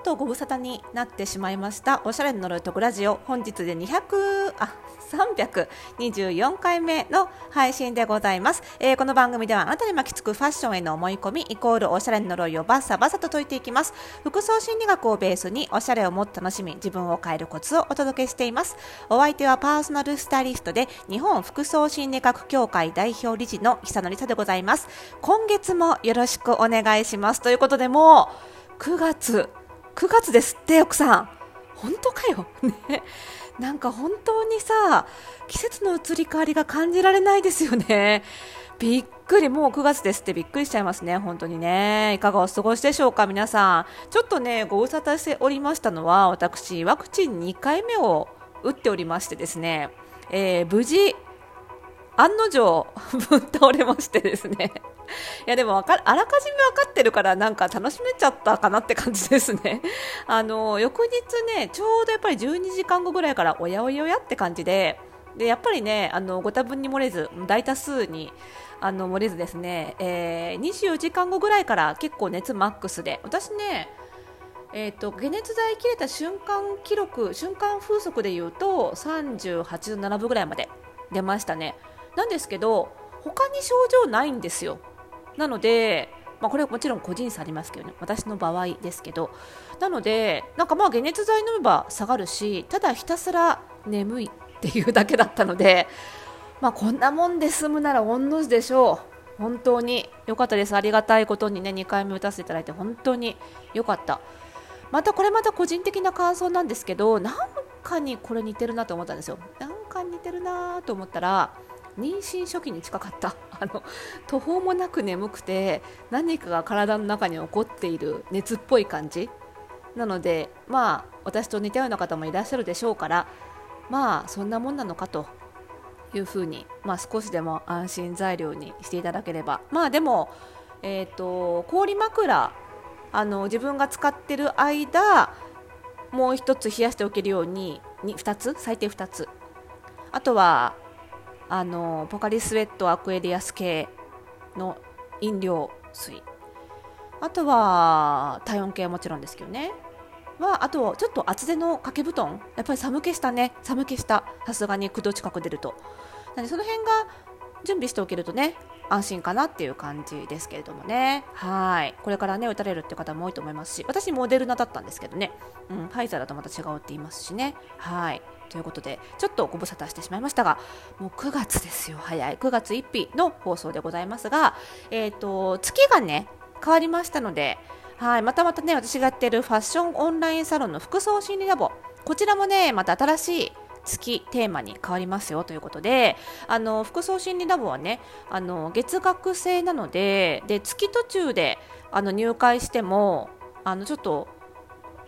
とご無沙汰になってしまいました。おしゃれの呪いとグラジオ。本日で200あ324回目の配信でございます、えー、この番組ではあなたに巻きつくファッションへの思い込みイコールおしゃれの呪いをバッサバサと解いていきます。服装心理学をベースにおしゃれをもっと楽しみ自分を変えるコツをお届けしています。お相手はパーソナルスタイリストで日本服装心理学協会代表理事の久野里沙でございます。今月もよろしくお願いします。ということでもう9月9月ですって奥さん。本当かよ。ね。なんか本当にさ季節の移り変わりが感じられないですよね。びっくり。もう9月ですってびっくりしちゃいますね。本当にね。いかがお過ごしでしょうか皆さん。ちょっとねご無沙汰しておりましたのは私ワクチン2回目を打っておりましてですね、えー、無事案の定 ぶっ倒れましてですね。いやでもあらかじめ分かってるからなんか楽しめちゃったかなって感じですね。あの翌日ねちょうどやっぱり12時間後ぐらいからおやおやおやって感じででやっぱりねあのご多分に漏れず大多数にあの漏れずですね、えー、24時間後ぐらいから結構熱マックスで私ねえーと、解熱剤切れた瞬間記録瞬間風速でいうと38度7分ぐらいまで出ましたね。なんですけど他に症状ないんですよ。なのでまあ、これはもちろん個人差ありますけどね。私の場合ですけど。なのでなんかまあ解熱剤飲めば下がるしただひたすら眠いっていうだけだったので、まあ、こんなもんで済むなら御の字でしょう。本当に。良かったです。ありがたいことにね2回目打たせていただいて本当に良かった。またこれまた個人的な感想なんですけどなんかにこれ似てるなと思ったんですよ。なんか似てるなと思ったら妊娠初期に近かった。あの途方もなく眠くて何かが体の中に起こっている熱っぽい感じ。なのでまあ私と似たような方もいらっしゃるでしょうからまあそんなもんなのかと。いうふうに、まあ、少しでも安心材料にしていただければ。まあでも、えーと、氷枕あの自分が使ってる間もう1つ冷やしておけるように2つ？最低2つ。あとはあのポカリスエットアクエリアス系の飲料水。あとは体温計はもちろんですけどね。はあとちょっと厚手の掛け布団。やっぱり寒気したね。寒気した。さすがに9度近く出ると。なのでその辺が準備しておけるとね安心かなっていう感じですけれどもね。はい。これからね打たれるって方も多いと思いますし私モデルナだったんですけどね、うん、ファイザーだとまた違うって言いますしね。はい。ということでちょっとご無沙汰してしまいましたがもう9月ですよ早い。9月1日の放送でございますが、えーと、月がね変わりましたのではい。またまたね私がやってるファッションオンラインサロンの服装心理ラボ。こちらもねまた新しい月テーマに変わりますよということであの服装心理ラボはねあの月額制なのでで月途中であの入会してもあのちょっと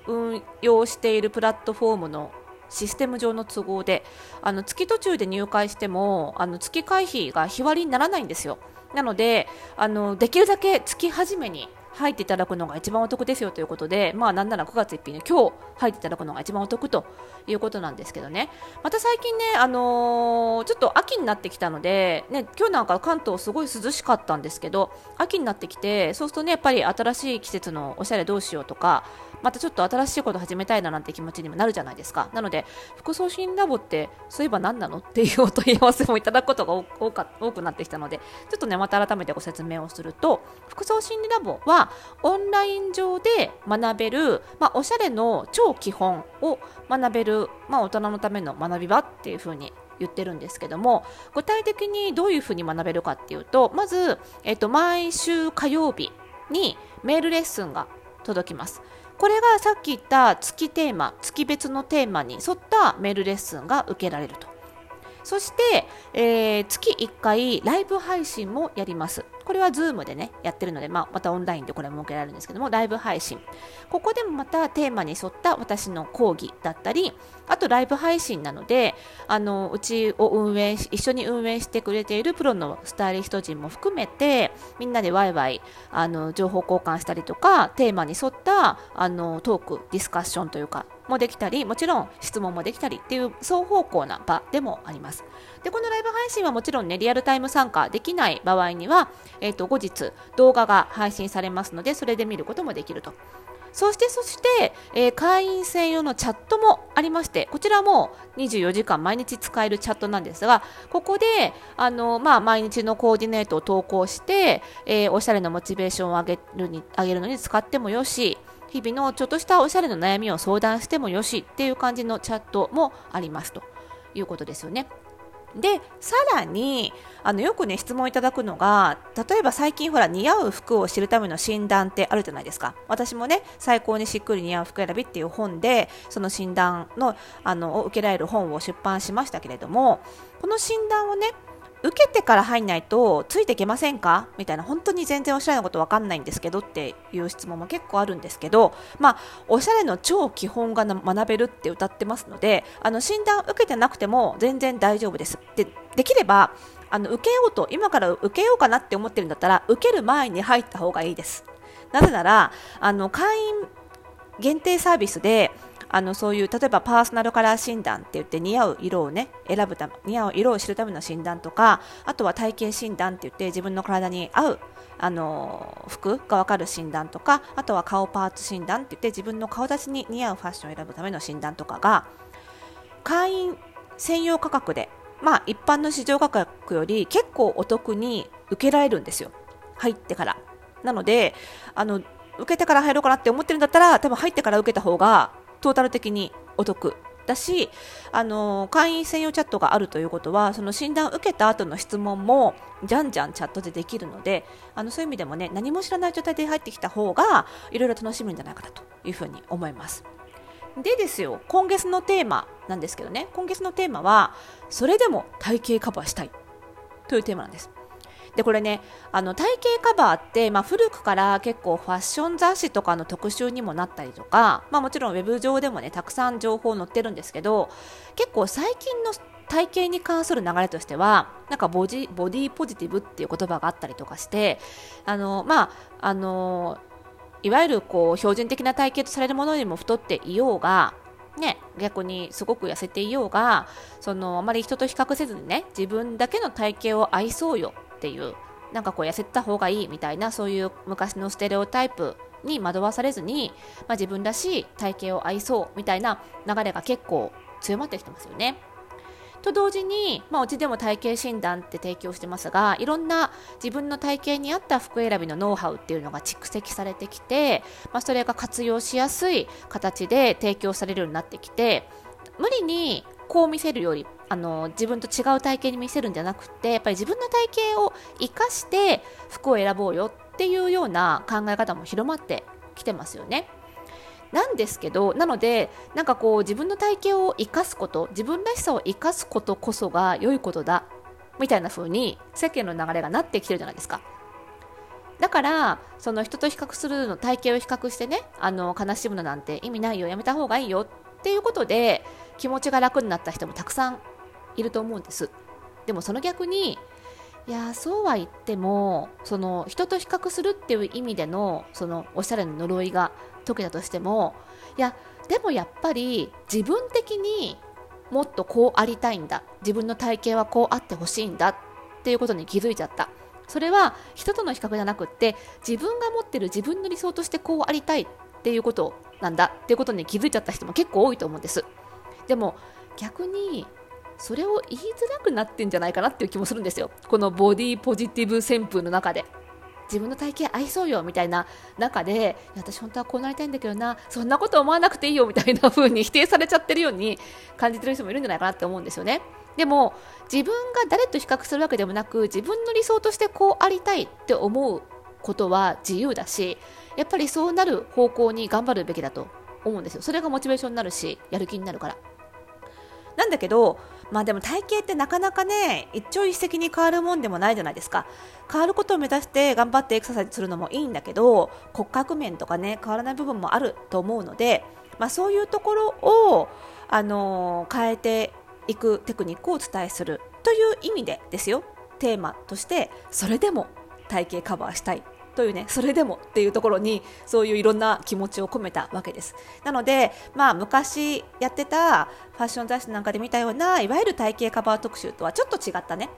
運用しているプラットフォームのシステム上の都合であの月途中で入会してもあの月会費が日割りにならないんですよ。なのであのできるだけ月初めに入っていただくのが一番お得ですよということで、まあなんなら9月1日に今日入っていただくのが一番お得ということなんですけどね、また最近ね、あのー、ちょっと秋になってきたので、ね、今日なんか関東すごい涼しかったんですけど、秋になってきて、そうするとね、やっぱり新しい季節のおしゃれどうしようとか、またちょっと新しいこと始めたいななんて気持ちにもなるじゃないですか。なので、服装診ラボってそういえば何なのっていうお問い合わせもいただくことが 多か多くなってきたので、ちょっとね、また改めてご説明をすると、服装心理ラボはオンライン上で学べる、まあ、おしゃれの超基本を学べる、まあ、大人のための学び場っていう風に言ってるんですけども具体的にどういうふうに学べるかっていうとまず、えっと、毎週火曜日にメールレッスンが届きますこれがさっき言った月テーマ月別のテーマに沿ったメールレッスンが受けられると。そして、えー、月1回ライブ配信もやります。これは Zoom でね、やってるので、まあ、またオンラインでこれ設けられるんですけども、ライブ配信。ここでもまたテーマに沿った私の講義だったり、あとライブ配信なので、あの、うちを運営し、一緒に運営してくれているプロのスタイリスト陣も含めて、みんなでワイワイ、あの、情報交換したりとか、テーマに沿った、あの、トーク、ディスカッションというか、もできたり、もちろん質問もできたりっていう双方向な場でもあります。で、このライブ配信はもちろんね、リアルタイム参加できない場合には、えーと、後日動画が配信されますのでそれで見ることもできるとそしてそして、えー、会員専用のチャットもありましてこちらも24時間毎日使えるチャットなんですがここであの、まあ、毎日のコーディネートを投稿して、えー、おしゃれなモチベーションを上げるに上げるのに使ってもよし日々のちょっとしたおしゃれの悩みを相談してもよしっていう感じのチャットもありますということですよね。でさらにあのよくね質問いただくのが例えば最近ほら似合う服を知るための診断ってあるじゃないですか。私もね最高にしっくり似合う服選びっていう本でその診断のあのを受けられる本を出版しましたけれどもこの診断をね受けてから入んないとついていけませんか？みたいな本当に全然おしゃれなことわかんないんですけどっていう質問も結構あるんですけど、まあ、おしゃれの超基本が学べるって歌ってますのであの診断受けてなくても全然大丈夫です。でできればあの受けようと今から受けようかなって思ってるんだったら受ける前に入った方がいいです。なぜならあの会員限定サービスであのそういう例えばパーソナルカラー診断って言って似合う色をね選ぶため似合う色を知るための診断とかあとは体型診断って言って自分の体に合うあの服が分かる診断とかあとは顔パーツ診断って言って自分の顔立ちに似合うファッションを選ぶための診断とかが会員専用価格でまあ一般の市場価格より結構お得に受けられるんですよ。入ってから。なのであの受けてから入ろうかなって思ってるんだったら多分入ってから受けた方がトータル的にお得だし、あの会員専用チャットがあるということはその診断を受けた後の質問もじゃんじゃんチャットでできるのであのそういう意味でもね何も知らない状態で入ってきた方がいろいろ楽しめるんじゃないかなというふうに思います。でですよ今月のテーマなんですけどね今月のテーマはそれでも体型カバーしたいというテーマなんです。でこれねあの体型カバーって、まあ、古くから結構ファッション雑誌とかの特集にもなったりとか、まあ、もちろんウェブ上でもねたくさん情報載ってるんですけど結構最近の体型に関する流れとしてはなんかボジボディポジティブっていう言葉があったりとかしてあのまああのいわゆるこう標準的な体型とされるものにも太っていようがね、逆にすごく痩せていようがそのあまり人と比較せずにね自分だけの体型を愛そうよっていうなんかこう痩せた方がいいみたいなそういう昔のステレオタイプに惑わされずに、まあ、自分らしい体型を愛そうみたいな流れが結構強まってきてますよね。と同時に、まあ、うちでも体型診断って提供してますがいろんな自分の体型に合った服選びのノウハウっていうのが蓄積されてきて、まあ、それが活用しやすい形で提供されるようになってきて無理にこう見せるよりあの自分と違う体型に見せるんじゃなくてやっぱり自分の体型を生かして服を選ぼうよっていうような考え方も広まってきてますよね。なんですけどなのでなんかこう自分の体型を生かすこと自分らしさを生かすことこそが良いことだみたいな風に世間の流れがなってきてるじゃないですか。だからその人と比較するの体型を比較してねあの悲しむのなんて意味ないよやめた方がいいよっていうことで気持ちが楽になった人もたくさんいると思うんです。でもその逆にいやそうは言ってもその人と比較するっていう意味でのそのおしゃれの呪いが解けたとしてもいやでもやっぱり自分的にもっとこうありたいんだ。自分の体型はこうあってほしいんだ。っていうことに気づいちゃった。それは人との比較じゃなくって自分が持ってる自分の理想としてこうありたいっていうことなんだ。っていうことに気づいちゃった人も結構多いと思うんです。でも逆にそれを言いづらくなってんじゃないかなっていう気もするんですよ。このボディポジティブ旋風の中で。自分の体型合いそうよみたいな中で私本当はこうなりたいんだけどなそんなこと思わなくていいよみたいな風に否定されちゃってるように感じてる人もいるんじゃないかなって思うんですよね。でも自分が誰と比較するわけでもなく自分の理想としてこうありたいって思うことは自由だしやっぱりそうなる方向に頑張るべきだと思うんですよ。それがモチベーションになるしやる気になるから。なんだけどまあでも体型ってなかなかね一朝一夕に変わるもんでもないじゃないですか。変わることを目指して頑張ってエクササイズするのもいいんだけど骨格面とかね変わらない部分もあると思うので、まあ、そういうところを、あのー、変えていくテクニックをお伝えするという意味でですよ。テーマとしてそれでも体型カバーしたい。というねそれでもっていうところにそういういろんな気持ちを込めたわけです。なのでまあ昔やってたファッション雑誌なんかで見たようないわゆる体型カバー特集とはちょっと違ったね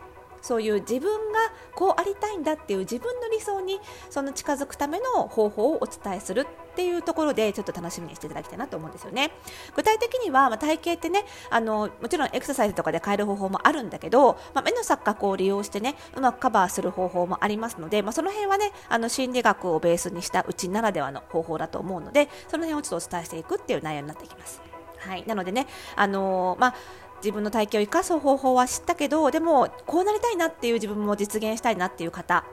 そういう自分がこうありたいんだっていう自分の理想にその近づくための方法をお伝えするっていうところでちょっと楽しみにしていただきたいなと思うんですよね具体的には、まあ、体型ってねあのもちろんエクササイズとかで変える方法もあるんだけど、まあ、目の錯覚を利用してねうまくカバーする方法もありますので、まあ、その辺はねあの心理学をベースにしたうちならではの方法だと思うのでその辺をちょっとお伝えしていくっていう内容になってきます。はい、なのでね、あのー、まあ自分の体型を生かす方法は知ったけどでもこうなりたいなっていう自分も実現したいなっていう方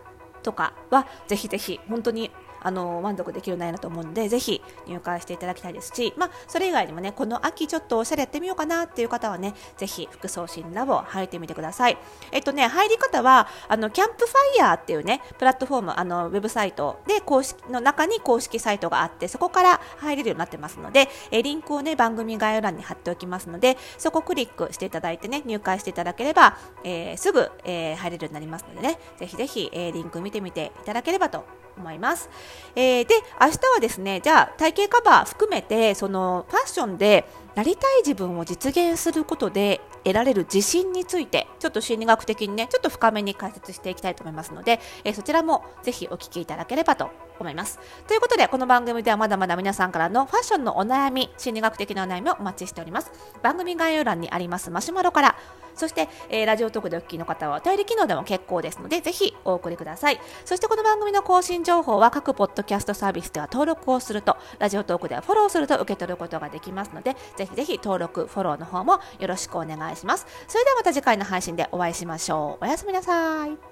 とかはぜひぜひ本当にあの満足できる内容だと思うのでぜひ入会していただきたいですし、まあ、それ以外にもねこの秋ちょっとおしゃれやってみようかなっていう方はねぜひ服装診ラボ入ってみてください。えっとね入り方はあのキャンプファイヤーっていうねプラットフォームあのウェブサイトで公式の中に公式サイトがあってそこから入れるようになってますのでえリンクをね番組概要欄に貼っておきますのでそこをクリックしていただいてね入会していただければ、えー、すぐ、えー、入れるようになりますのでねぜひぜひ、えー、リンク見てみていただければと思います。えー、で、明日はですね、じゃあ体型カバー含めて、そのファッションでなりたい自分を実現することで得られる自信について、ちょっと心理学的にね、ちょっと深めに解説していきたいと思いますので、えー、そちらもぜひお聞きいただければと思います。ということで、この番組ではまだまだ皆さんからのファッションのお悩み、心理学的なお悩みをお待ちしております。番組概要欄にありますマシュマロから、そして、えー、ラジオトークでお聞きの方はお便り機能でも結構ですので、ぜひお送りください。そしてこの番組の更新情報は各ポッドキャストサービスでは登録をすると、ラジオトークではフォローすると受け取ることができますので、ぜひぜひ登録、フォローの方もよろしくお願いします。それではまた次回の配信でお会いしましょう。おやすみなさい。